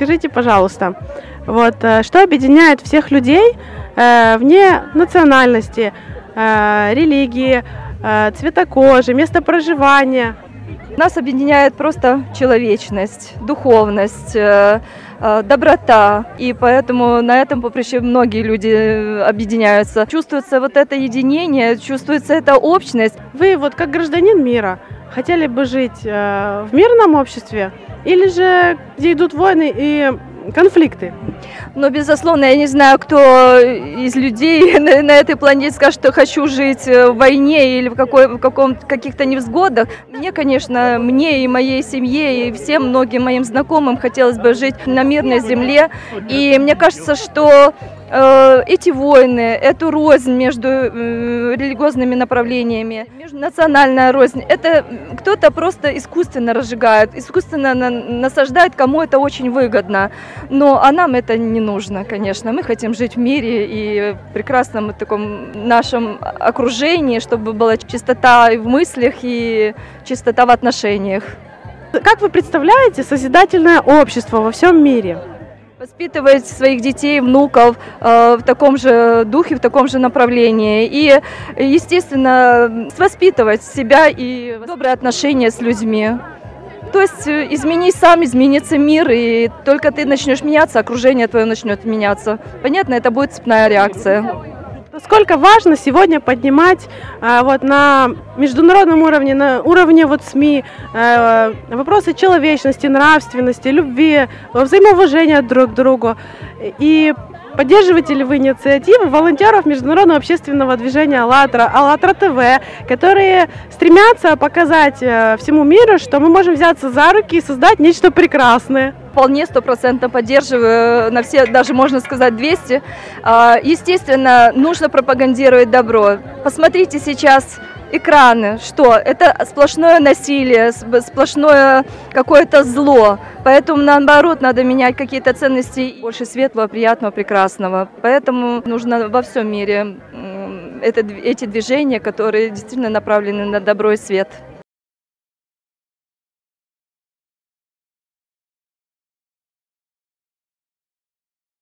Скажите, пожалуйста, вот э, что объединяет всех людей э, вне национальности, э, религии, э, цвета кожи, места проживания? Нас объединяет просто человечность, духовность, э, э, доброта. И поэтому на этом поприще многие люди объединяются. Чувствуется вот это единение, чувствуется эта общность. Вы вот как гражданин мира хотели бы жить э, в мирном обществе или же где идут войны и конфликты? Но, безусловно, я не знаю, кто из людей на, на этой планете скажет, что хочу жить в войне или в, какой, в каком, каких-то невзгодах. Мне, конечно, мне и моей семье, и всем многим моим знакомым хотелось бы жить на мирной земле. И мне кажется, что Э, эти войны, эту рознь между э, религиозными направлениями, межнациональная рознь, это кто-то просто искусственно разжигает, искусственно насаждает, кому это очень выгодно. Но а нам это не нужно, конечно. Мы хотим жить в мире и в прекрасном таком нашем окружении, чтобы была чистота и в мыслях, и чистота в отношениях. Как вы представляете созидательное общество во всем мире? Воспитывать своих детей, внуков э, в таком же духе, в таком же направлении. И, естественно, воспитывать себя и добрые отношения с людьми. То есть э, измени сам, изменится мир, и только ты начнешь меняться, окружение твое начнет меняться. Понятно, это будет цепная реакция. Насколько важно сегодня поднимать э, вот на международном уровне, на уровне вот СМИ э, вопросы человечности, нравственности, любви, взаимоуважения друг к другу. И Поддерживаете ли вы инициативы волонтеров Международного общественного движения «АЛЛАТРА», «АЛЛАТРА ТВ», которые стремятся показать э, всему миру, что мы можем взяться за руки и создать нечто прекрасное? Вполне стопроцентно поддерживаю, на все, даже можно сказать 200. А, естественно, нужно пропагандировать добро. Посмотрите сейчас экраны, что это сплошное насилие, сплошное какое-то зло. Поэтому наоборот надо менять какие-то ценности, больше светлого, приятного, прекрасного. Поэтому нужно во всем мире это, эти движения, которые действительно направлены на добро и свет.